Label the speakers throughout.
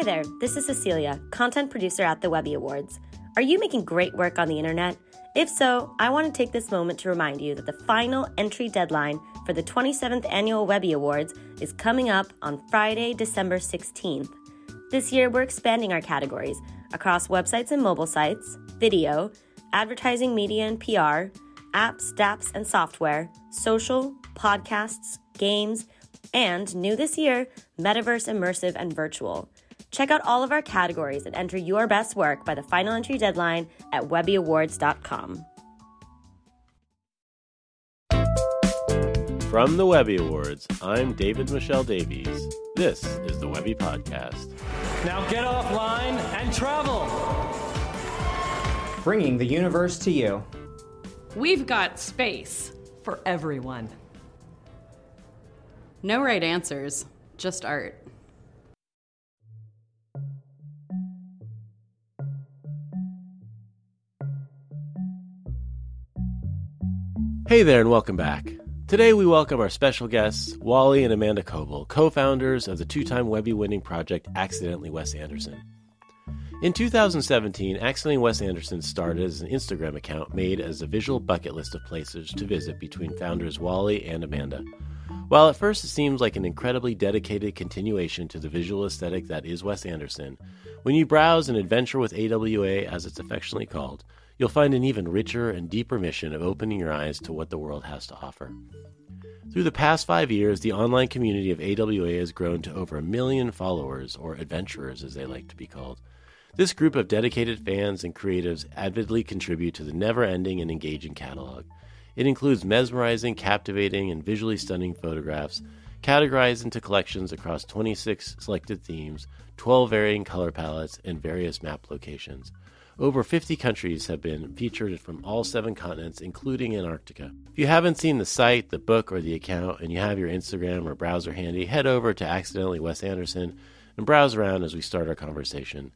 Speaker 1: Hi there, this is Cecilia, content producer at the Webby Awards. Are you making great work on the internet? If so, I want to take this moment to remind you that the final entry deadline for the 27th Annual Webby Awards is coming up on Friday, December 16th. This year, we're expanding our categories across websites and mobile sites, video, advertising, media and PR, apps, dapps, and software, social, podcasts, games, and new this year, metaverse, immersive, and virtual. Check out all of our categories and enter your best work by the final entry deadline at webbyawards.com.
Speaker 2: From the Webby Awards, I'm David-Michel Davies. This is the Webby Podcast.
Speaker 3: Now get offline and travel.
Speaker 4: Bringing the universe to you.
Speaker 5: We've got space for everyone. No right answers, just art.
Speaker 2: Hey there, and welcome back. Today we welcome our special guests, Wally and Amanda Koval, co founders of the two time Webby winning project Accidentally Wes Anderson. In 2017, Accidentally Wes Anderson started as an Instagram account made as a visual bucket list of places to visit between founders Wally and Amanda. While at first it seems like an incredibly dedicated continuation to the visual aesthetic that is Wes Anderson, when you browse and adventure with AWA, as it's affectionately called, you'll find an even richer and deeper mission of opening your eyes to what the world has to offer. Through the past five years, the online community of AWA has grown to over a million followers, or adventurers as they like to be called. This group of dedicated fans and creatives avidly contribute to the never ending and engaging catalog. It includes mesmerizing, captivating, and visually stunning photographs, categorized into collections across 26 selected themes, 12 varying color palettes, and various map locations. Over 50 countries have been featured from all seven continents, including Antarctica. If you haven't seen the site, the book, or the account, and you have your Instagram or browser handy, head over to Accidentally Wes Anderson and browse around as we start our conversation.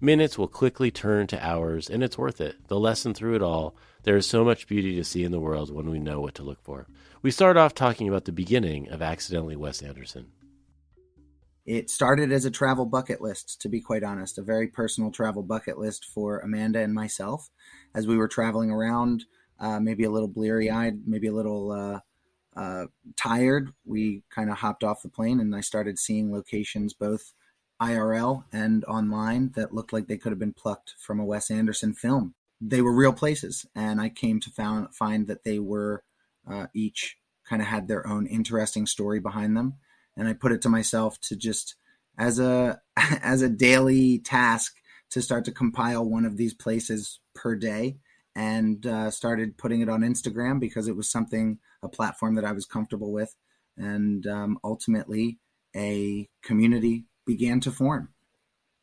Speaker 2: Minutes will quickly turn to hours, and it's worth it. The lesson through it all there is so much beauty to see in the world when we know what to look for. We start off talking about the beginning of Accidentally Wes Anderson.
Speaker 6: It started as a travel bucket list, to be quite honest, a very personal travel bucket list for Amanda and myself as we were traveling around, uh, maybe a little bleary eyed, maybe a little uh, uh, tired. We kind of hopped off the plane and I started seeing locations both IRL and online that looked like they could have been plucked from a Wes Anderson film. They were real places, and I came to found, find that they were uh, each kind of had their own interesting story behind them and I put it to myself to just as a as a daily task to start to compile one of these places per day and uh, started putting it on Instagram because it was something a platform that I was comfortable with. And um, ultimately a community began to form.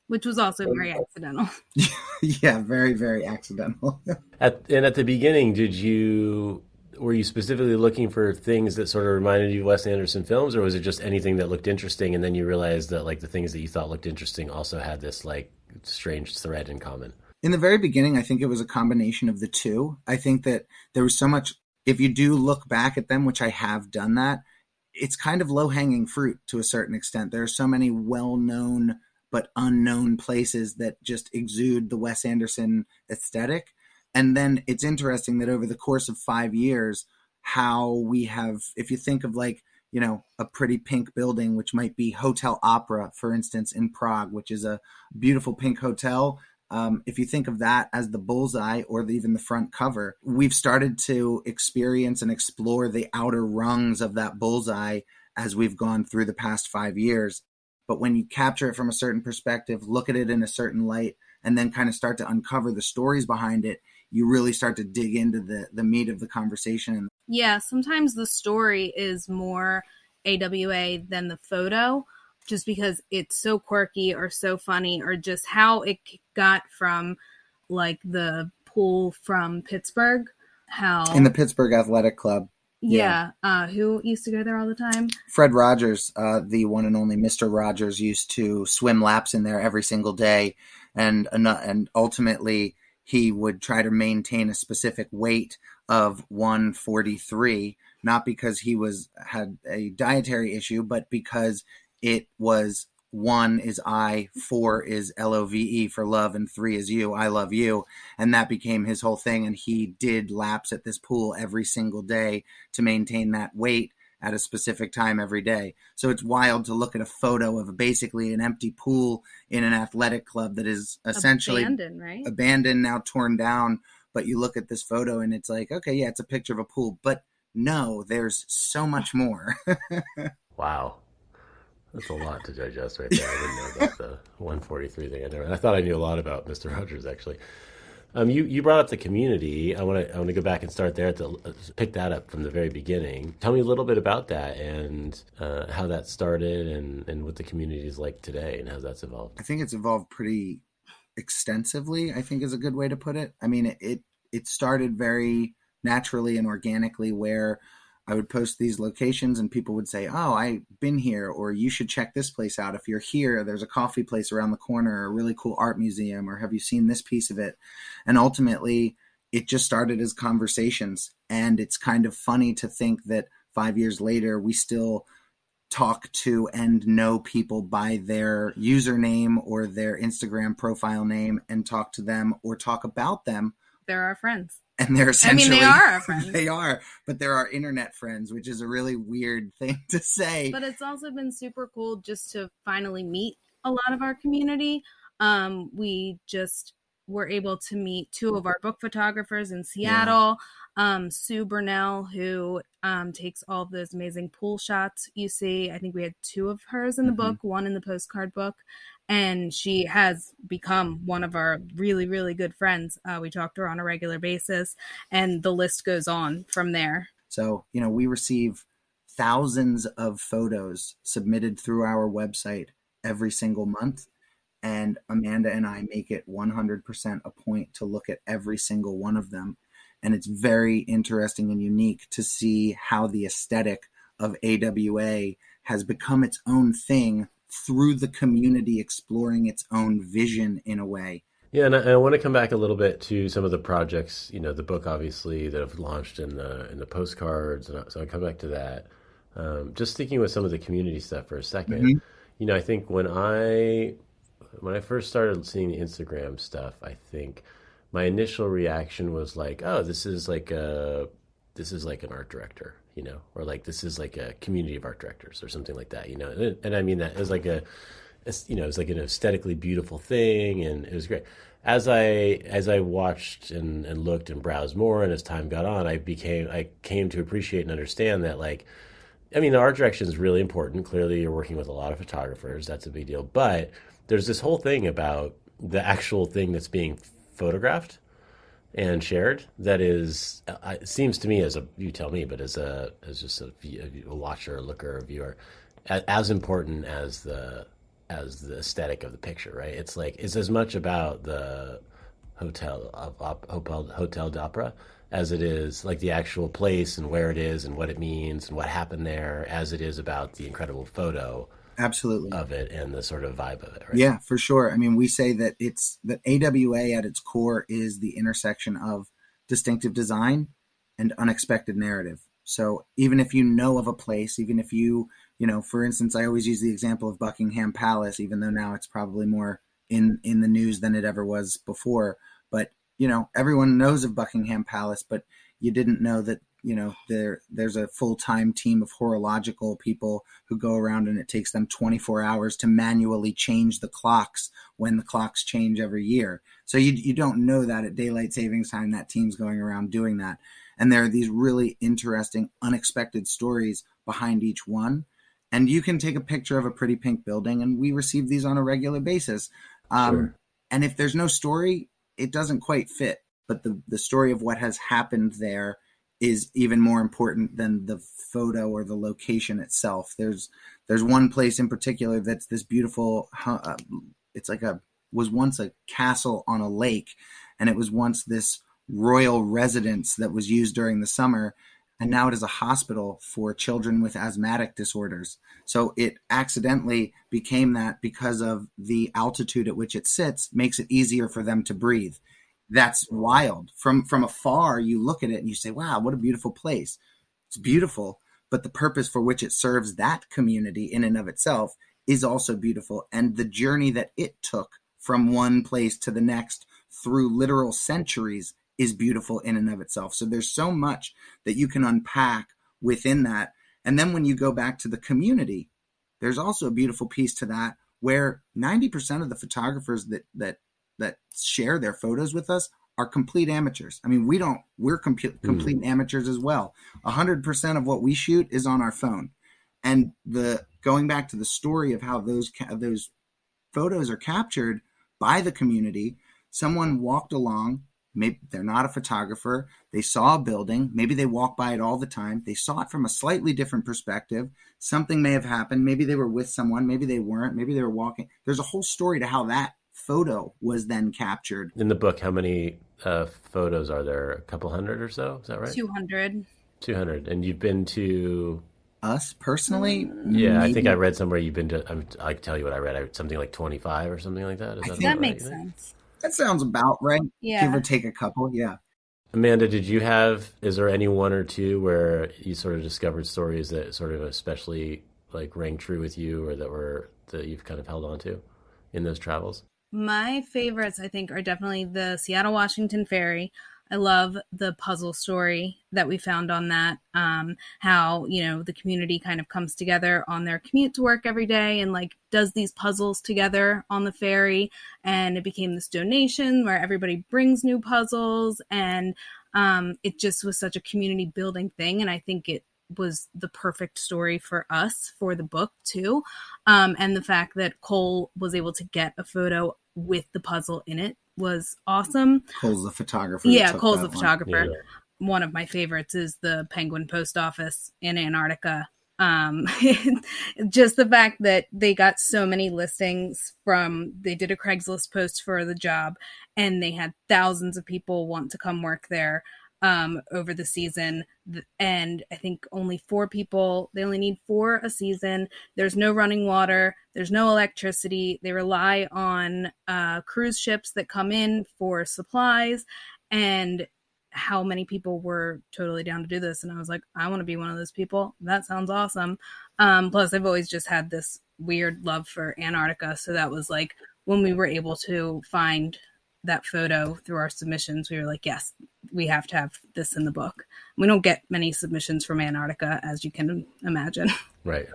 Speaker 7: Which was also very accidental.
Speaker 6: Yeah very very accidental.
Speaker 2: At, and at the beginning did you were you specifically looking for things that sort of reminded you of Wes Anderson films, or was it just anything that looked interesting, and then you realized that like the things that you thought looked interesting also had this like strange thread in common?
Speaker 6: In the very beginning, I think it was a combination of the two. I think that there was so much. If you do look back at them, which I have done that, it's kind of low hanging fruit to a certain extent. There are so many well known but unknown places that just exude the Wes Anderson aesthetic and then it's interesting that over the course of five years, how we have, if you think of like, you know, a pretty pink building, which might be Hotel Opera, for instance, in Prague, which is a beautiful pink hotel. Um, if you think of that as the bullseye or the, even the front cover, we've started to experience and explore the outer rungs of that bullseye as we've gone through the past five years. But when you capture it from a certain perspective, look at it in a certain light, and then kind of start to uncover the stories behind it, you really start to dig into the the meat of the conversation.
Speaker 7: Yeah, sometimes the story is more AWA than the photo just because it's so quirky or so funny or just how it got from like the pool from Pittsburgh how
Speaker 6: in the Pittsburgh Athletic Club.
Speaker 7: Yeah, yeah. Uh, who used to go there all the time?
Speaker 6: Fred Rogers, uh, the one and only Mister Rogers, used to swim laps in there every single day, and and ultimately he would try to maintain a specific weight of 143 not because he was had a dietary issue but because it was one is I, four is L O V E for love, and three is you. I love you. And that became his whole thing. And he did laps at this pool every single day to maintain that weight at a specific time every day. So it's wild to look at a photo of basically an empty pool in an athletic club that is essentially
Speaker 7: abandoned, right?
Speaker 6: Abandoned, now torn down. But you look at this photo and it's like, okay, yeah, it's a picture of a pool. But no, there's so much more.
Speaker 2: wow. That's a lot to digest right there. I didn't know about the 143 thing. I never. I thought I knew a lot about Mr. Rogers actually. Um, you you brought up the community. I want to I want to go back and start there to uh, pick that up from the very beginning. Tell me a little bit about that and uh, how that started and and what the community is like today and how that's evolved.
Speaker 6: I think it's evolved pretty extensively. I think is a good way to put it. I mean, it it, it started very naturally and organically where I would post these locations and people would say, Oh, I've been here, or you should check this place out. If you're here, there's a coffee place around the corner, a really cool art museum, or have you seen this piece of it? And ultimately, it just started as conversations. And it's kind of funny to think that five years later, we still talk to and know people by their username or their Instagram profile name and talk to them or talk about them.
Speaker 7: They're our friends
Speaker 6: and they're essentially
Speaker 7: I mean they are our friends.
Speaker 6: They are, but they're our internet friends, which is a really weird thing to say.
Speaker 7: But it's also been super cool just to finally meet a lot of our community. Um, we just were able to meet two of our book photographers in Seattle. Yeah. Um, Sue Burnell, who um, takes all of those amazing pool shots you see. I think we had two of hers in the mm-hmm. book, one in the postcard book, and she has become one of our really really good friends. Uh, we talk to her on a regular basis and the list goes on from there.
Speaker 6: So you know we receive thousands of photos submitted through our website every single month and amanda and i make it 100% a point to look at every single one of them. And it's very interesting and unique to see how the aesthetic of awa has become its own thing through the community exploring its own vision in a way.
Speaker 2: Yeah, and I, I, want to come back a little bit to some of the projects, you know, the book obviously that have launched in the in the postcards, and so I come back to that. Um, just thinking with some of the community stuff for a 2nd mm-hmm. you know, I think when I when I first started seeing the Instagram stuff, I think my initial reaction was like, "Oh, this is like a this is like an art director," you know, or like this is like a community of art directors or something like that, you know. And, and I mean that as like a, you know, it's like an aesthetically beautiful thing, and it was great. As I as I watched and, and looked and browsed more, and as time got on, I became I came to appreciate and understand that like, I mean, the art direction is really important. Clearly, you're working with a lot of photographers. That's a big deal. But there's this whole thing about the actual thing that's being photographed and shared that is uh, seems to me as a you tell me but as a as just a, a watcher a looker a viewer as important as the as the aesthetic of the picture right? It's like it's as much about the hotel of hotel hotel d'opera as it is like the actual place and where it is and what it means and what happened there as it is about the incredible photo
Speaker 6: absolutely.
Speaker 2: of it and the sort of vibe of it right?
Speaker 6: yeah for sure. I mean we say that it's that awa at its core is the intersection of distinctive design and unexpected narrative. So even if you know of a place even if you you know for instance i always use the example of buckingham palace even though now it's probably more in in the news than it ever was before. But you know everyone knows of buckingham palace but you didn't know that you know there there's a full-time team of horological people who go around and it takes them 24 hours to manually change the clocks when the clocks change every year. So you, you don't know that at daylight savings time that team's going around doing that. And there are these really interesting unexpected stories behind each one. And you can take a picture of a pretty pink building and we receive these on a regular basis. Um, sure. and if there's no story it doesn't quite fit. But the the story of what has happened there is even more important than the photo or the location itself. There's there's one place in particular that's this beautiful. Uh, it's like a was once a castle on a lake, and it was once this royal residence that was used during the summer and now it is a hospital for children with asthmatic disorders. So it accidentally became that because of the altitude at which it sits makes it easier for them to breathe. That's wild. From from afar you look at it and you say, "Wow, what a beautiful place." It's beautiful, but the purpose for which it serves that community in and of itself is also beautiful and the journey that it took from one place to the next through literal centuries is beautiful in and of itself. So there's so much that you can unpack within that. And then when you go back to the community, there's also a beautiful piece to that where 90% of the photographers that that that share their photos with us are complete amateurs. I mean, we don't we're com- complete mm. amateurs as well. 100% of what we shoot is on our phone. And the going back to the story of how those those photos are captured by the community, someone walked along maybe they're not a photographer they saw a building maybe they walk by it all the time they saw it from a slightly different perspective something may have happened maybe they were with someone maybe they weren't maybe they were walking there's a whole story to how that photo was then captured
Speaker 2: in the book how many uh, photos are there a couple hundred or so is that right
Speaker 7: 200
Speaker 2: 200 and you've been to
Speaker 6: us personally
Speaker 2: yeah maybe. i think i read somewhere you've been to i can tell you what i read something like 25 or something like that
Speaker 7: is that, that right, makes sense
Speaker 6: that sounds about right. Yeah. Give or take a couple. Yeah.
Speaker 2: Amanda, did you have, is there any one or two where you sort of discovered stories that sort of especially like rang true with you or that were, that you've kind of held on to in those travels?
Speaker 7: My favorites, I think, are definitely the Seattle Washington Ferry. I love the puzzle story that we found on that. Um, how, you know, the community kind of comes together on their commute to work every day and like does these puzzles together on the ferry. And it became this donation where everybody brings new puzzles. And um, it just was such a community building thing. And I think it was the perfect story for us for the book too. Um, and the fact that Cole was able to get a photo with the puzzle in it was awesome.
Speaker 6: Cole's the photographer.
Speaker 7: Yeah, Cole's the photographer. One. Yeah. one of my favorites is the Penguin Post Office in Antarctica. Um, just the fact that they got so many listings from they did a Craigslist post for the job, and they had thousands of people want to come work there um, over the season. And I think only four people, they only need four a season. There's no running water, there's no electricity. They rely on uh, cruise ships that come in for supplies. And how many people were totally down to do this. And I was like, I want to be one of those people. That sounds awesome. Um, plus, I've always just had this weird love for Antarctica. So that was like when we were able to find that photo through our submissions, we were like, yes, we have to have this in the book. We don't get many submissions from Antarctica, as you can imagine.
Speaker 2: Right.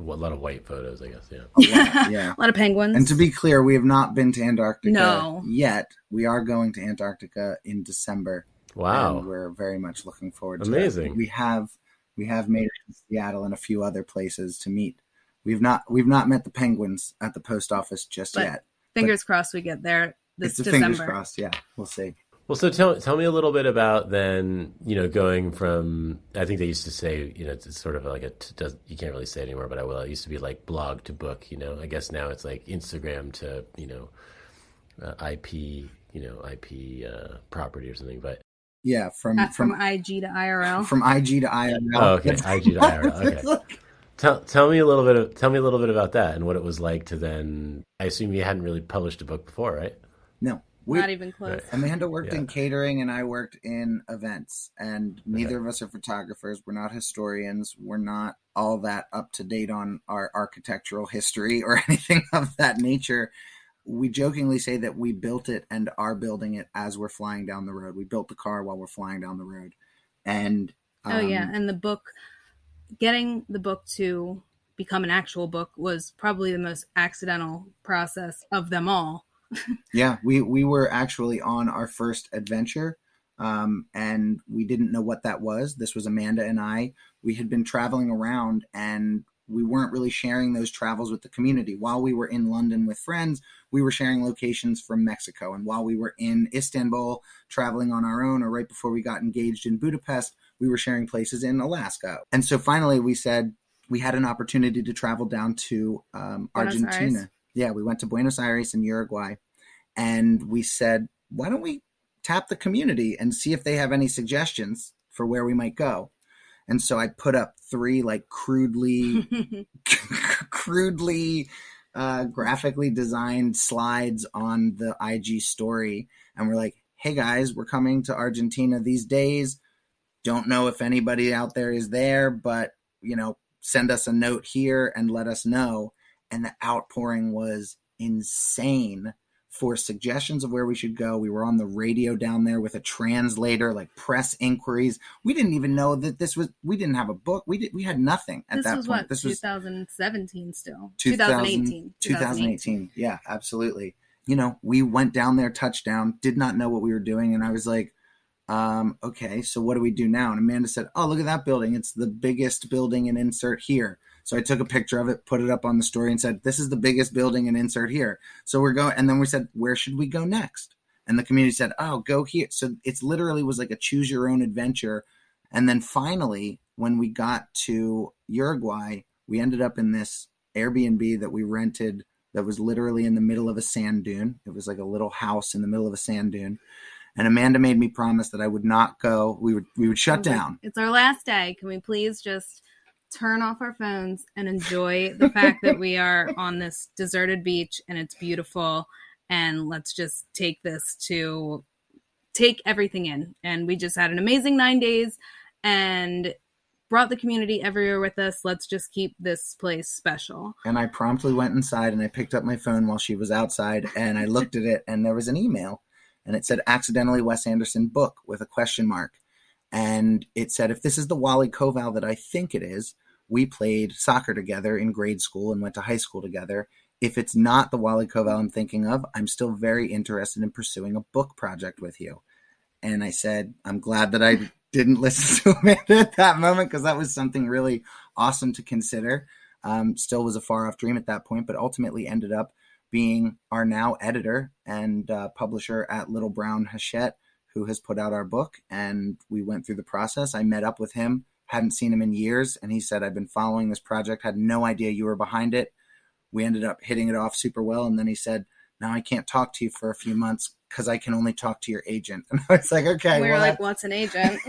Speaker 2: A lot of white photos, I guess. Yeah.
Speaker 6: Lot, yeah.
Speaker 7: a lot of penguins.
Speaker 6: And to be clear, we have not been to Antarctica no. yet. We are going to Antarctica in December.
Speaker 2: Wow.
Speaker 6: we're very much looking forward
Speaker 2: to Amazing.
Speaker 6: That. We have we have made it to Seattle and a few other places to meet. We've not we've not met the penguins at the post office just
Speaker 7: but
Speaker 6: yet.
Speaker 7: Fingers crossed we get there this it's December.
Speaker 6: Fingers crossed. Yeah, we'll see.
Speaker 2: Well, so tell tell me a little bit about then you know going from I think they used to say you know it's sort of like a does, you can't really say it anymore but I will it used to be like blog to book you know I guess now it's like Instagram to you know uh, IP you know IP uh, property or something but
Speaker 6: yeah from
Speaker 7: from, from IG to IRL
Speaker 6: from IG to IRL
Speaker 2: oh, okay IG to IRL okay tell tell me a little bit of tell me a little bit about that and what it was like to then I assume you hadn't really published a book before right
Speaker 6: no
Speaker 7: we, Not even close.
Speaker 6: Amanda worked yeah. in catering and I worked in events. And neither okay. of us are photographers. We're not historians. We're not all that up to date on our architectural history or anything of that nature. We jokingly say that we built it and are building it as we're flying down the road. We built the car while we're flying down the road. And
Speaker 7: um, oh, yeah. Um, and the book, getting the book to become an actual book was probably the most accidental process of them all
Speaker 6: yeah, we we were actually on our first adventure, um, and we didn't know what that was. This was Amanda and I. We had been traveling around, and we weren't really sharing those travels with the community. While we were in London with friends, we were sharing locations from Mexico. And while we were in Istanbul traveling on our own, or right before we got engaged in Budapest, we were sharing places in Alaska. And so finally we said we had an opportunity to travel down to um, Argentina. Yeah, we went to Buenos Aires and Uruguay. And we said, why don't we tap the community and see if they have any suggestions for where we might go? And so I put up three like crudely, crudely, uh, graphically designed slides on the IG story. And we're like, hey guys, we're coming to Argentina these days. Don't know if anybody out there is there, but you know, send us a note here and let us know. And the outpouring was insane for suggestions of where we should go. We were on the radio down there with a translator, like press inquiries. We didn't even know that this was. We didn't have a book. We did. We had nothing at
Speaker 7: this
Speaker 6: that
Speaker 7: was
Speaker 6: point.
Speaker 7: What,
Speaker 6: this
Speaker 7: 2017
Speaker 6: was
Speaker 7: still.
Speaker 6: 2018.
Speaker 7: 2018.
Speaker 6: 2018. Yeah, absolutely. You know, we went down there, touchdown. Did not know what we were doing, and I was like, um, "Okay, so what do we do now?" And Amanda said, "Oh, look at that building. It's the biggest building and insert here." So I took a picture of it, put it up on the story, and said, "This is the biggest building and insert here." So we're going, and then we said, "Where should we go next?" And the community said, "Oh, go here." So it's literally was like a choose your own adventure. And then finally, when we got to Uruguay, we ended up in this Airbnb that we rented that was literally in the middle of a sand dune. It was like a little house in the middle of a sand dune. And Amanda made me promise that I would not go. We would we would shut down.
Speaker 7: It's our last day. Can we please just turn off our phones and enjoy the fact that we are on this deserted beach and it's beautiful. And let's just take this to take everything in. And we just had an amazing 9 days and brought the community everywhere with us. Let's just keep this place special.
Speaker 6: And I promptly went inside and I picked up my phone while she was outside and I looked at it and there was an email and it said accidentally Wes Anderson book with a question mark. And it said, if this is the Wally Koval that I think it is, we played soccer together in grade school and went to high school together. If it's not the Wally Koval I'm thinking of, I'm still very interested in pursuing a book project with you. And I said, I'm glad that I didn't listen to Amanda at that moment because that was something really awesome to consider. Um, still was a far off dream at that point, but ultimately ended up being our now editor and uh, publisher at Little Brown Hachette, who has put out our book. And we went through the process. I met up with him, hadn't seen him in years, and he said, I've been following this project, had no idea you were behind it. We ended up hitting it off super well. And then he said, Now I can't talk to you for a few months because I can only talk to your agent. And I was like, Okay.
Speaker 7: we were
Speaker 6: well,
Speaker 7: like what's an agent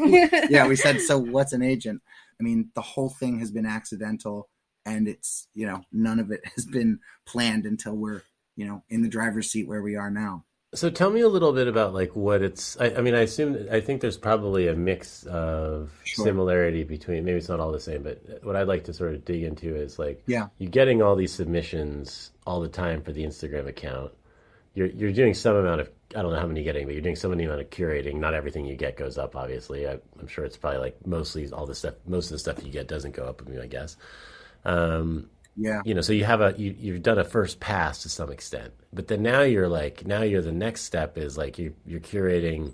Speaker 6: yeah, we said, so what's an agent? I mean, the whole thing has been accidental and it's, you know, none of it has been planned until we're, you know, in the driver's seat where we are now.
Speaker 2: So tell me a little bit about like what it's. I, I mean, I assume I think there's probably a mix of
Speaker 6: Sure.
Speaker 2: similarity between. Maybe it's not all the same, but what I'd like to sort of dig into is like,
Speaker 6: Yeah.
Speaker 2: you're getting all these submissions all the time for the Instagram account. You're you're doing some amount of I don't know how many you're getting, but you're doing some amount of curating. Not everything you get goes up, obviously. I, I'm sure it's probably like mostly all the stuff. Most of the stuff you get doesn't go up. with me, I guess. Um,
Speaker 6: Yeah.
Speaker 2: you know so you have a you, you've done a first pass to some extent but then now you're like now you're the next step is like you, you're curating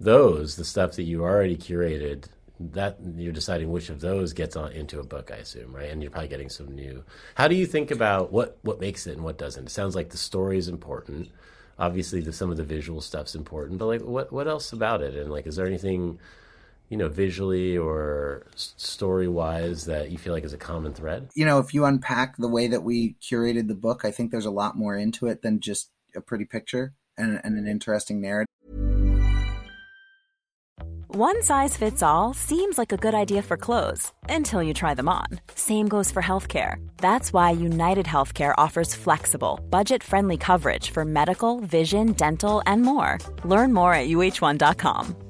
Speaker 2: those the stuff that you already curated that you're deciding which of those gets on into a book i assume right? And you're probably getting some new. How do you think about what what makes it and what doesn't? It sounds like the story is important. Obviously the, some of the visual stuff's important but like what what else about it? And like is there anything you know visually or story wise that you feel like is a common thread
Speaker 6: You know, if you unpack the way that we curated the book, I think there's a lot more into it than just a pretty picture and, and an interesting narrative.
Speaker 4: One size fits all seems like a good idea for clothes until you try them on. Same goes for healthcare. That's why United Healthcare offers flexible, budget friendly coverage for medical, vision, dental, and more. Learn more at uh1.com.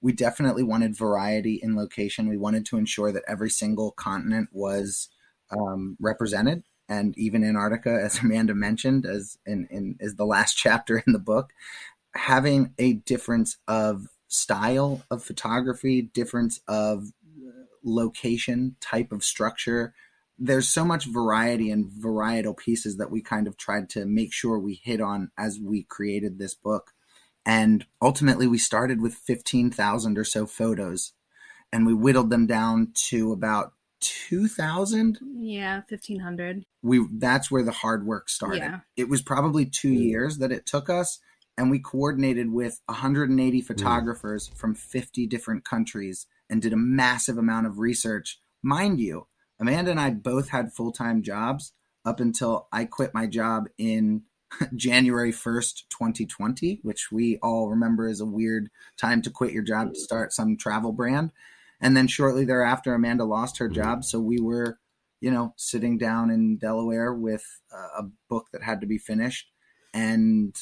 Speaker 6: We definitely wanted variety in location. We wanted to ensure that every single continent was um, represented, and even Antarctica, as Amanda mentioned, as in, in is the last chapter in the book, having a difference of style of photography, difference of location, type of structure. There's so much variety and varietal pieces that we kind of tried to make sure we hit on as we created this book. And ultimately, we started with 15,000 or so photos and we whittled them down to about 2000
Speaker 7: yeah 1500
Speaker 6: we that's where the hard work started.
Speaker 7: Yeah.
Speaker 6: it was probably two mm. years that it took us and we coordinated with 180 mm. photographers from 50 different countries and did a massive amount of research. Mind you amanda and i both had full-time jobs up until i quit my job in january 1st 2020 which we all remember is a weird time to quit your job to start some travel brand. And then shortly thereafter amanda lost her mm-hmm. job. So we were you know sitting down in delaware with a a book that had to be finished and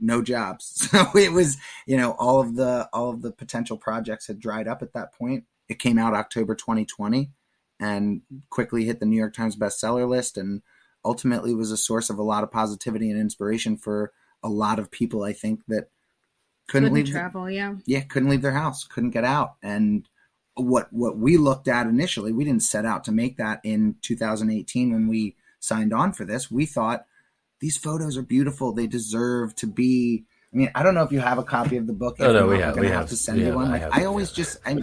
Speaker 6: no jobs. So it was you know all of the all of the potential projects had dried up at that point. It came out october 2020 and quickly hit the new york times bestseller list and ultimately was a source of a lot of positivity and inspiration for a lot of people i think that couldn't,
Speaker 7: couldn't
Speaker 6: leave the-
Speaker 7: travel yeah.
Speaker 6: Yeah couldn't leave their house couldn't get out. And what what we looked at initially we didn't set out to make that in 2018 when we signed on for this. We thought these photos are beautiful. They deserve to be i mean i don't know if you have a copy of the book.
Speaker 2: Oh,
Speaker 6: If
Speaker 2: no,
Speaker 6: not,
Speaker 2: we
Speaker 6: I'm
Speaker 2: have-
Speaker 6: gonna
Speaker 2: we have-
Speaker 6: to send you
Speaker 2: have-
Speaker 6: one.
Speaker 2: I
Speaker 6: like
Speaker 2: have-
Speaker 6: i always just i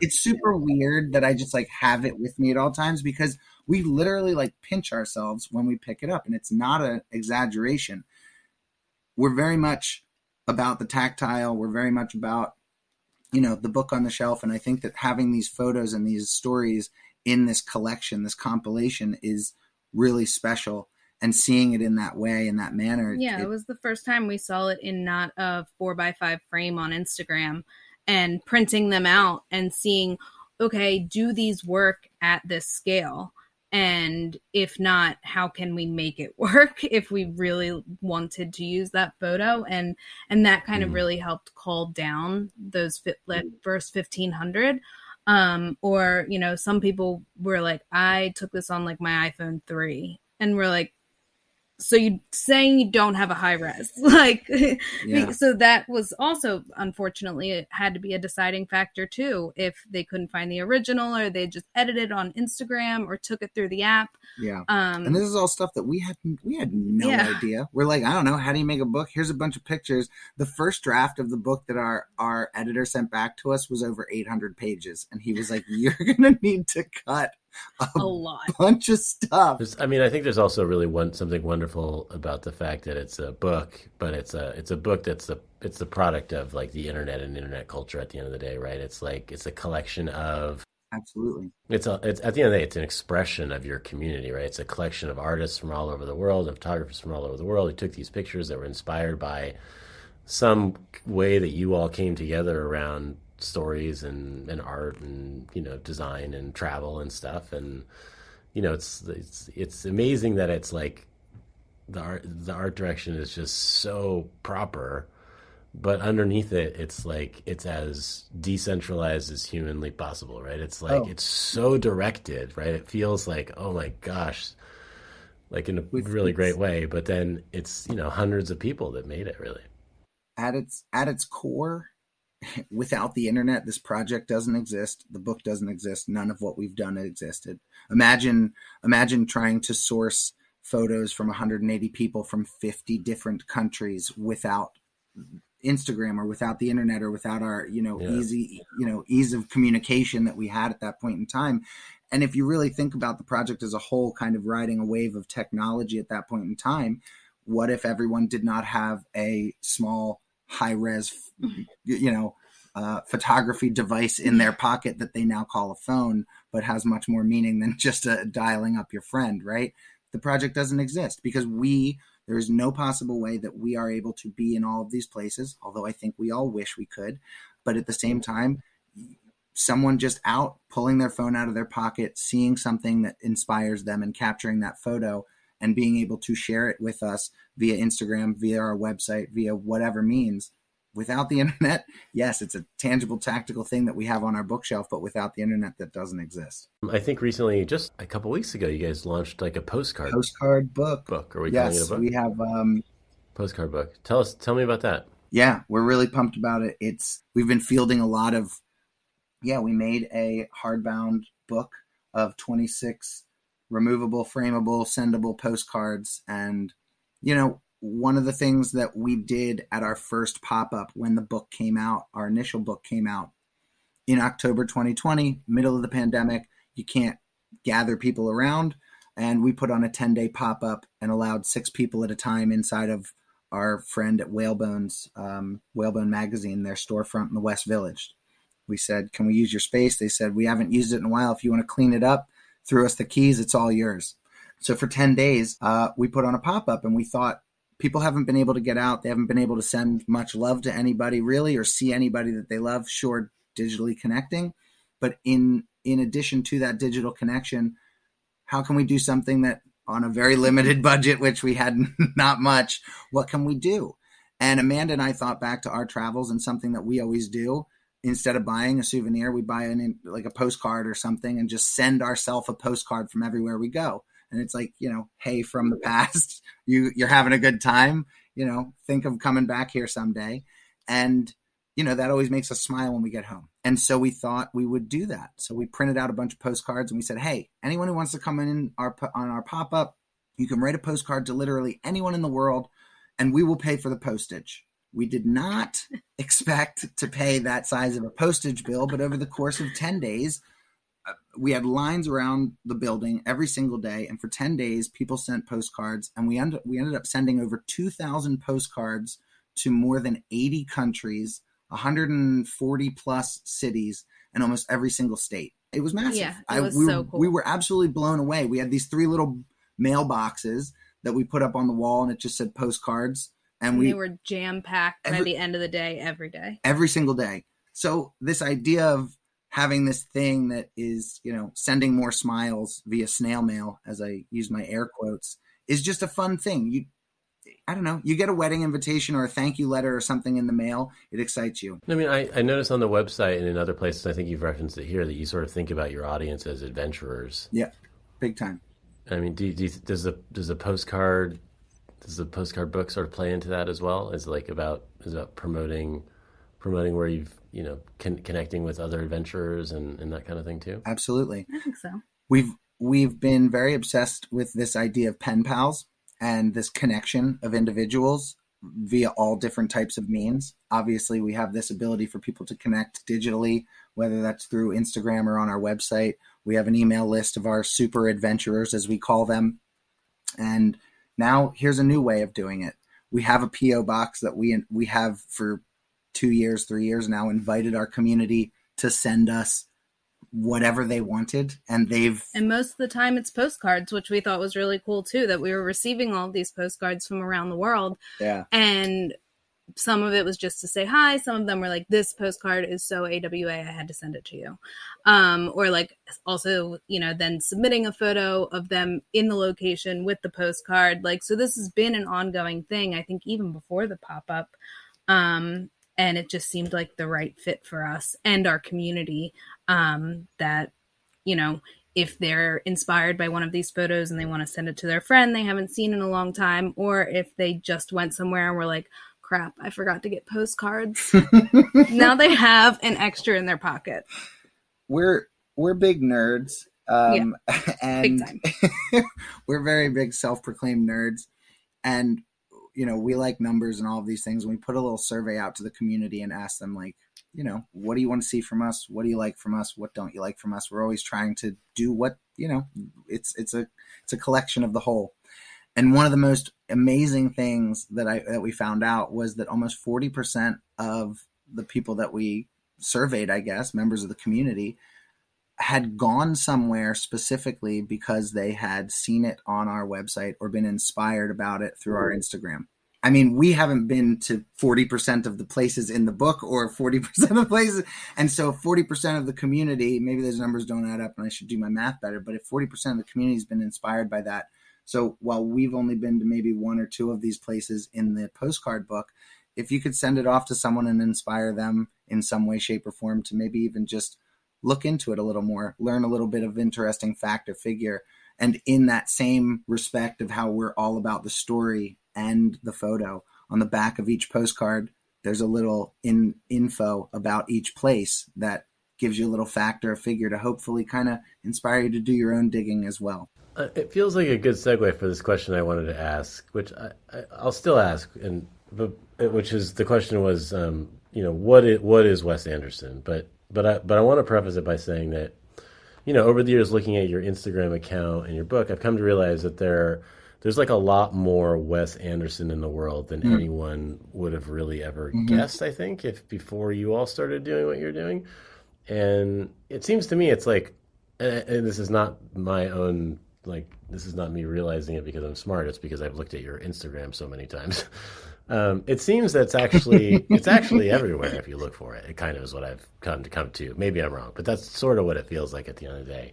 Speaker 6: it's super weird that i just like have it with me at all times because we literally like pinch ourselves when we pick it up and it's not an exaggeration we're very much about the tactile we're very much about you know the book on the shelf and i think that having these photos and these stories in this collection this compilation is really special and seeing it in that way in that manner
Speaker 7: Yeah,
Speaker 6: it-
Speaker 7: it was the first time we saw it in not a four by five frame on Instagram and printing them out and seeing, okay, do these work at this scale? And if not, how can we make it work if we really wanted to use that photo? And and that kind of
Speaker 8: Mhm.
Speaker 7: really helped call down those like first fifteen hundred. Um, or you know, some people were like, I took this on like my iPhone three, and we're like, so you saying you don't have a high res like
Speaker 6: Yeah.
Speaker 7: so that was also unfortunately it had to be a deciding factor too if they couldn't find the original or they just edited on instagram or took it through the app.
Speaker 6: Yeah.
Speaker 7: Um
Speaker 6: and this is all stuff that we had we had no
Speaker 7: Yeah.
Speaker 6: idea. We're like i don't know. How do you make a book? Here's a bunch of pictures. The first draft of the book that our our editor sent back to us was over 800 pages and he was like you're gonna need to cut a,
Speaker 7: a lot
Speaker 6: bunch of stuff
Speaker 2: There's, I mean, I think there's also really one something wonderful about the fact that it's a book, but it's a it's a book that's the it's the product of like the internet and internet culture. At the end of the day, right? It's like it's a collection of
Speaker 6: absolutely
Speaker 2: it's a it's at the end of the day, it's an expression of your community, right? It's a collection of artists from all over the world and photographers from all over the world who took these pictures that were inspired by some way that you all came together around stories and, and art and you know design and travel and stuff. And you know it's it's it's amazing that it's like the art the art direction is just so proper but underneath it it's like it's as decentralized as humanly possible right? It's like
Speaker 6: Oh.
Speaker 2: it's so directed right? It feels like oh my gosh like in a
Speaker 6: With-
Speaker 2: really great way but then it's you know hundreds of people that made it really.
Speaker 6: At its at its core without the internet this project doesn't exist. The book doesn't exist. None of what we've done existed. Imagine imagine trying to source photos from 180 people from 50 different countries without instagram or without the internet or without our you know
Speaker 2: Yeah.
Speaker 6: easy you know ease of communication that we had at that point in time. And if you really think about the project as a whole kind of riding a wave of technology at that point in time what if everyone did not have a small high res you know uh, photography device in their pocket that they now call a phone but has much more meaning than just a dialing up your friend right? The project doesn't exist because we there is no possible way that we are able to be in all of these places although i think we all wish we could. But at the same time someone just out pulling their phone out of their pocket seeing something that inspires them and capturing that photo and being able to share it with us via instagram via our website via whatever means without the internet, yes, it's a tangible, tactical thing that we have on our bookshelf, but without the internet, that doesn't exist.
Speaker 2: I think recently, just a couple weeks ago, you guys launched like a postcard
Speaker 6: postcard book.
Speaker 2: Book? Are we
Speaker 6: yes,
Speaker 2: calling it a book?
Speaker 6: we have. Um,
Speaker 2: postcard book. Tell us, tell me about that.
Speaker 6: Yeah, we're really pumped about it. It's we've been fielding a lot of. Yeah, we made a hardbound book of 26 removable, frameable, sendable postcards, and you know one of the things that we did at our first pop up when the book came out, our initial book came out in October 2020, middle of the pandemic. You can't gather people around. And we put on a 10 day pop up and allowed six people at a time inside of our friend at Whalebones, um, Whalebone Magazine, their storefront in the West Village. We said, Can we use your space? They said, We haven't used it in a while. If you want to clean it up, throw us the keys. It's all yours. So for 10 days, uh, we put on a pop up and we thought, people haven't been able to get out. They haven't been able to send much love to anybody really or see anybody that they love. Sure, digitally connecting, but in in addition to that digital connection, how can we do something that on a very limited budget, which we had not much, what can we do? And Amanda and I thought back to our travels and something that we always do. Instead of buying a souvenir, we buy an like a postcard or something and just send ourselves a postcard from everywhere we go and it's like you know hey from the past you you're having a good time you know think of coming back here someday. And you know that always makes us smile when we get home. And so we thought we would do that. So we printed out a bunch of postcards and we said hey anyone who wants to come in our on our pop-up you can write a postcard to literally anyone in the world and we will pay for the postage. We did not expect to pay that size of a postage bill but over the course of 10 days we had lines around the building every single day and for 10 days people sent postcards and we ended, we ended up sending over 2000 postcards to more than 80 countries 140 plus cities and almost every single state. It was massive.
Speaker 7: Yeah it was
Speaker 6: I, we,
Speaker 7: so cool.
Speaker 6: we were absolutely blown away. We had these three little mailboxes that we put up on the wall and it just said postcards and,
Speaker 7: and
Speaker 6: we
Speaker 7: they were jam packed by the end of the day every day.
Speaker 6: Every single day. So this idea of having this thing that is, you know, sending more smiles via snail mail, as I use my air quotes, is just a fun thing. You, I don't know, you get a wedding invitation or a thank you letter or something in the mail, it excites you.
Speaker 2: I mean, I, I noticed on the website and in other places, I think you've referenced it here, that you sort of think about your audience as adventurers.
Speaker 6: Yeah, big time.
Speaker 2: I mean, do, do you, does the does the postcard does the postcard book sort of play into that as well? Is it like about is it about promoting promoting where you've you know con- connecting with other adventurers and, and that kind of thing too
Speaker 6: Absolutely.
Speaker 7: i think so
Speaker 6: We've we've been very obsessed with this idea of pen pals and this connection of individuals via all different types of means. Obviously, we have this ability for people to connect digitally, whether that's through Instagram or on our website. We have an email list of our super adventurers, as we call them. And now here's a new way of doing it. We have a PO box that we we have for two years, three years now, invited our community to send us whatever they wanted, and they've
Speaker 7: and most of the time it's postcards which we thought was really cool too that we were receiving all these postcards from around the world.
Speaker 6: Yeah.
Speaker 7: And some of it was just to say hi. Some of them were like this postcard is so awa i had to send it to you. Um, or like also you know then submitting a photo of them in the location with the postcard. Like so this has been an ongoing thing i think even before the pop-up. Um, and it just seemed like the right fit for us and our community um, that you know if they're inspired by one of these photos and they want to send it to their friend they haven't seen in a long time or if they just went somewhere and were like crap i forgot to get postcards. Now they have an extra in their pocket.
Speaker 6: We're we're big nerds um and
Speaker 7: time.
Speaker 6: we're very big self-proclaimed nerds and you know we like numbers and all of these things and we put a little survey out to the community and ask them like you know what do you want to see from us? What do you like from us? What don't you like from us? We're always trying to do what you know it's it's a it's a collection of the whole. And one of the most amazing things that i that we found out was that almost 40% of the people that we surveyed i guess members of the community had gone somewhere specifically because they had seen it on our website or been inspired about it through our Instagram. I mean, we haven't been to 40% of the places in the book or 40% of places. And so 40% of the community, maybe those numbers don't add up and I should do my math better, but if 40% of the community has been inspired by that. So while we've only been to maybe one or two of these places in the postcard book, if you could send it off to someone and inspire them in some way, shape, or form to maybe even just look into it a little more, learn a little bit of interesting fact or figure. And in that same respect of how we're all about the story and the photo, on the back of each postcard, there's a little in info about each place that gives you a little fact or a figure to hopefully kind of inspire you to do your own digging as well.
Speaker 2: Uh, it feels like a good segue for this question I wanted to ask, which I, will still ask, and but, which is the question was, um, you know, what is, what is Wes Anderson? But but I but I want to preface it by saying that, you know, over the years looking at your Instagram account and your book, I've come to realize that there there's like a lot more Wes Anderson in the world than mm. anyone would have really ever mm-hmm. guessed. I think if before you all started doing what you're doing, and it seems to me it's like, and this is not my own like this is not me realizing it because I'm smart. It's because I've looked at your Instagram so many times. Um, it seems that's actually it's actually everywhere if you look for it. It kind of is what I've come to come to. Maybe I'm wrong, but that's sort of what it feels like at the end of the day.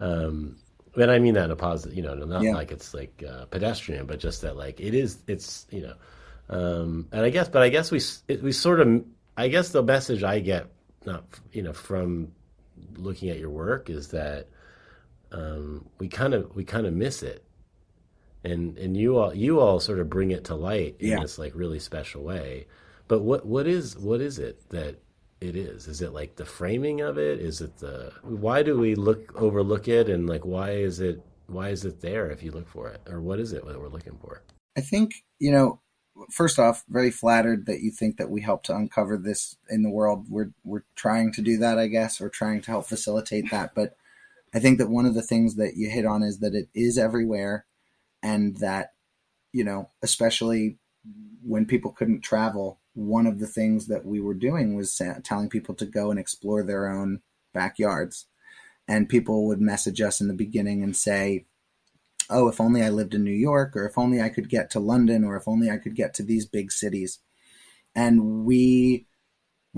Speaker 2: Um, and I mean that in a positive, you know, not yeah. like it's like uh, pedestrian, but just that like it is. It's you know, um, and I guess, but I guess we it, we sort of, I guess the message I get, not you know, from looking at your work is that um, we kind of we kind of miss it, and and you all you all sort of bring it to light in yeah. this like really special way. But what what is what is it that it is? Is it like the framing of it? Is it the why do we look overlook it and like why is it why is it there if you look for it or what is it that we're looking for?
Speaker 6: I think you know. First off, very flattered that you think that we help to uncover this in the world. We're we're trying to do that, I guess, or trying to help facilitate that. But I think that one of the things that you hit on is that it is everywhere, and that you know, especially when people couldn't travel, one of the things that we were doing was telling people to go and explore their own backyards. And people would message us in the beginning and say, Oh, if only I lived in New York, or if only I could get to London, or if only I could get to these big cities. And we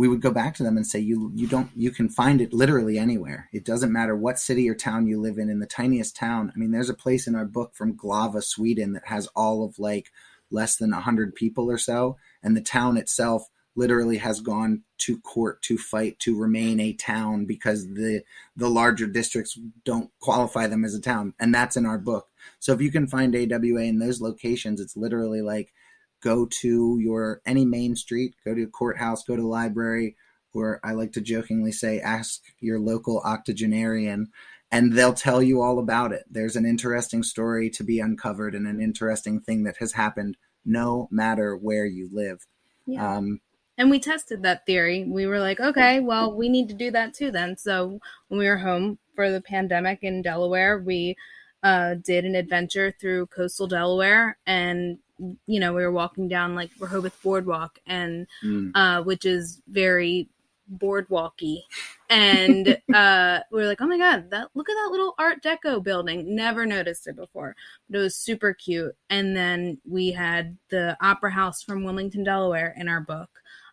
Speaker 6: we would go back to them and say you you don't you can find it literally anywhere. It doesn't matter what city or town you live in in the tiniest town. I mean there's a place in our book from glava sweden that has all of like less than 100 people or so and the town itself literally has gone to court to fight to remain a town because the the larger districts don't qualify them as a town and that's in our book. So if you can find awa in those locations it's literally like go to your any main street, go to a courthouse, go to a library, or I like to jokingly say, ask your local octogenarian, and they'll tell you all about it. There's an interesting story to be uncovered and an interesting thing that has happened no matter where you live.
Speaker 7: Yeah. Um, and we tested that theory. We were like, okay, well, we need to do that too then. So when we were home for the pandemic in Delaware, we uh, did an adventure through coastal Delaware and you know, we were walking down like Rehoboth Boardwalk, and mm. uh, which is very boardwalky, and uh, we were like, oh my god, that look at that little Art Deco building. Never noticed it before, but it was super cute. And then we had the Opera House from Wilmington, Delaware, in our book.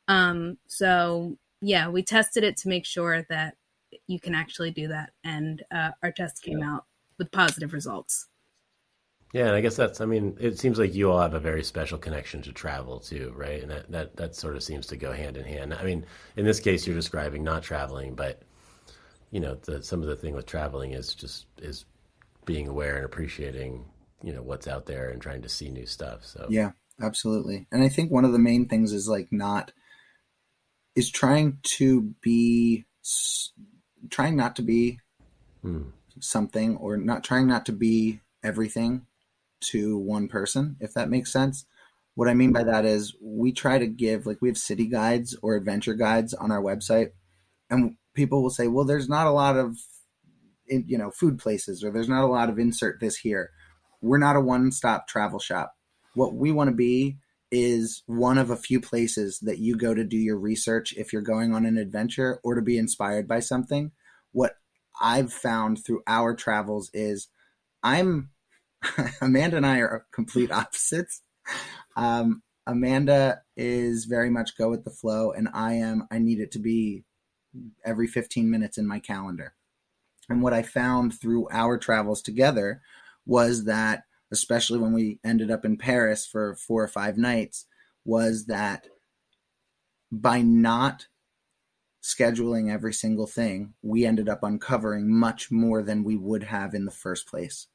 Speaker 7: Um, so yeah, we tested it to make sure that you can actually do that, and uh, our test came out with positive results.
Speaker 2: Yeah, and I guess that's. I mean, it seems like you all have a very special connection to travel too, right? And that that that sort of seems to go hand in hand. I mean, in this case, you're describing not traveling, but you know, the, some of the thing with traveling is just is being aware and appreciating, you know, what's out there and trying to see new stuff. So
Speaker 6: yeah, absolutely. And I think one of the main things is like not is trying to be trying not to be hmm. something or not trying not to be everything to one person, if that makes sense. What I mean by that is we try to give, like, we have city guides or adventure guides on our website, and people will say, well, there's not a lot of, you know, food places or there's not a lot of insert this here. We're not a one stop travel shop. What we want to be is one of a few places that you go to do your research if you're going on an adventure or to be inspired by something. What I've found through our travels is I'm Amanda and I are complete opposites. Um, Amanda is very much go with the flow, and I am, I need it to be every 15 minutes in my calendar. And what I found through our travels together was that, especially when we ended up in Paris for four or five nights, was that by not scheduling every single thing, we ended up uncovering much more than we would have in the first place.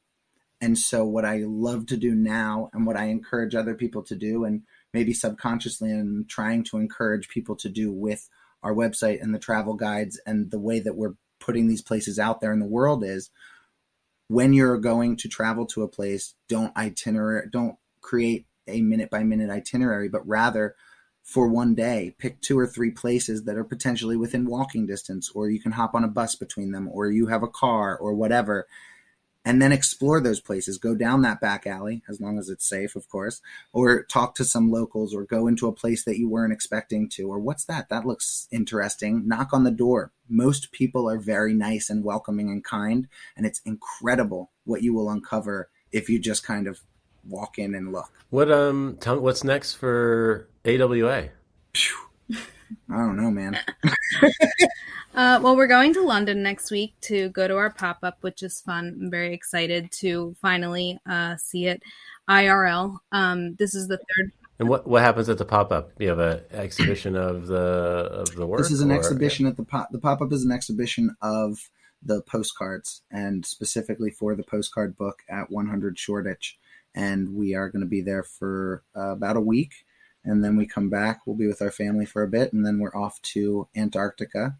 Speaker 6: And so, what I love to do now, and what I encourage other people to do, and maybe subconsciously, and trying to encourage people to do with our website and the travel guides and the way that we're putting these places out there in the world is when you're going to travel to a place, don't itinerary, don't create a minute by minute itinerary, but rather for one day, pick two or three places that are potentially within walking distance, or you can hop on a bus between them, or you have a car, or whatever, and then explore those places. Go down that back alley, as long as it's safe, of course, or talk to some locals, or go into a place that you weren't expecting to, or what's that? That looks interesting. Knock on the door. Most people are very nice and welcoming and kind, and it's incredible what you will uncover if you just kind of walk in and look.
Speaker 2: What um, tell me what's next for AWA?
Speaker 6: I don't know, man.
Speaker 7: uh, well, we're going to London next week to go to our pop up, which is fun. I'm very excited to finally uh, see it IRL. Um, this is the third.
Speaker 2: And what what happens at the pop up? You have an exhibition of the of the work.
Speaker 6: This is an
Speaker 2: or-
Speaker 6: exhibition at the pop. The pop up is an exhibition of the postcards, and specifically for the postcard book at 100 Shoreditch. And we are going to be there for uh, about a week, and then we come back. We'll be with our family for a bit, and then we're off to Antarctica.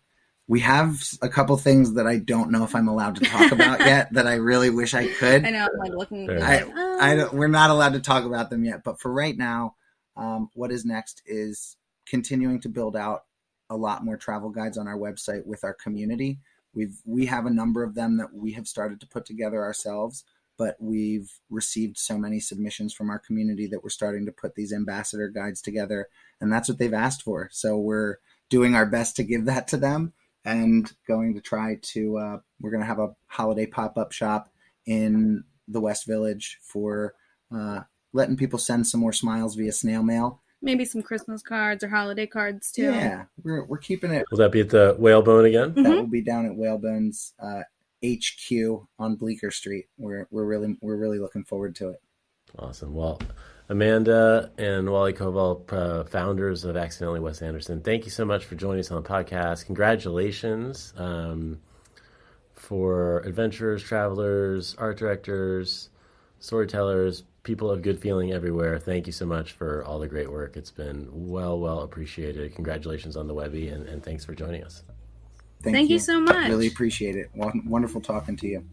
Speaker 6: We have a couple things that I don't know if I'm allowed to talk about yet that I really wish I could.
Speaker 7: I know, I'm like looking.
Speaker 2: Fair
Speaker 7: like,
Speaker 6: I, I don't, we're not allowed to talk about them yet, but for right now, um, what is next is continuing to build out a lot more travel guides on our website with our community. We've we have a number of them that we have started to put together ourselves, but we've received so many submissions from our community that we're starting to put these ambassador guides together, and that's what they've asked for. So we're doing our best to give that to them, and going to try to. Uh, we're going to have a holiday pop up shop in the West Village for uh, letting people send some more smiles via snail mail.
Speaker 7: maybe some Christmas cards or holiday cards too.
Speaker 6: Yeah, we're we're keeping it.
Speaker 2: Will that be at the Whalebone again?
Speaker 7: Mm-hmm.
Speaker 6: That will be down at Whalebones uh, HQ on Bleecker Street. We're we're really we're really looking forward to it.
Speaker 2: Awesome. Well, Amanda and Wally Koval, uh, founders of Accidentally Wes Anderson, thank you so much for joining us on the podcast. Congratulations um, for adventurers, travelers, art directors, storytellers, people of good feeling everywhere. Thank you so much for all the great work. It's been well, well appreciated. Congratulations on the Webby, and, and thanks for joining us.
Speaker 7: Thank you so much.
Speaker 6: Really appreciate it. Wonderful talking to you.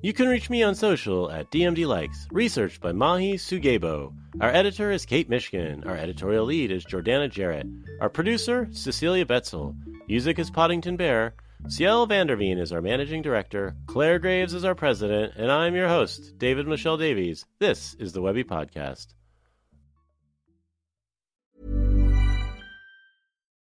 Speaker 2: You can reach me on social at DMD Likes, researched by Mahi Sugebo. Our editor is Kate Michigan. Our editorial lead is Jordana Jarrett. Our producer, Cecilia Betzel. Music is Poddington Bear. Ciel Vanderveen is our managing director. Claire Graves is our president. And I'm your host, David-Michel Davies. This is the Webby Podcast.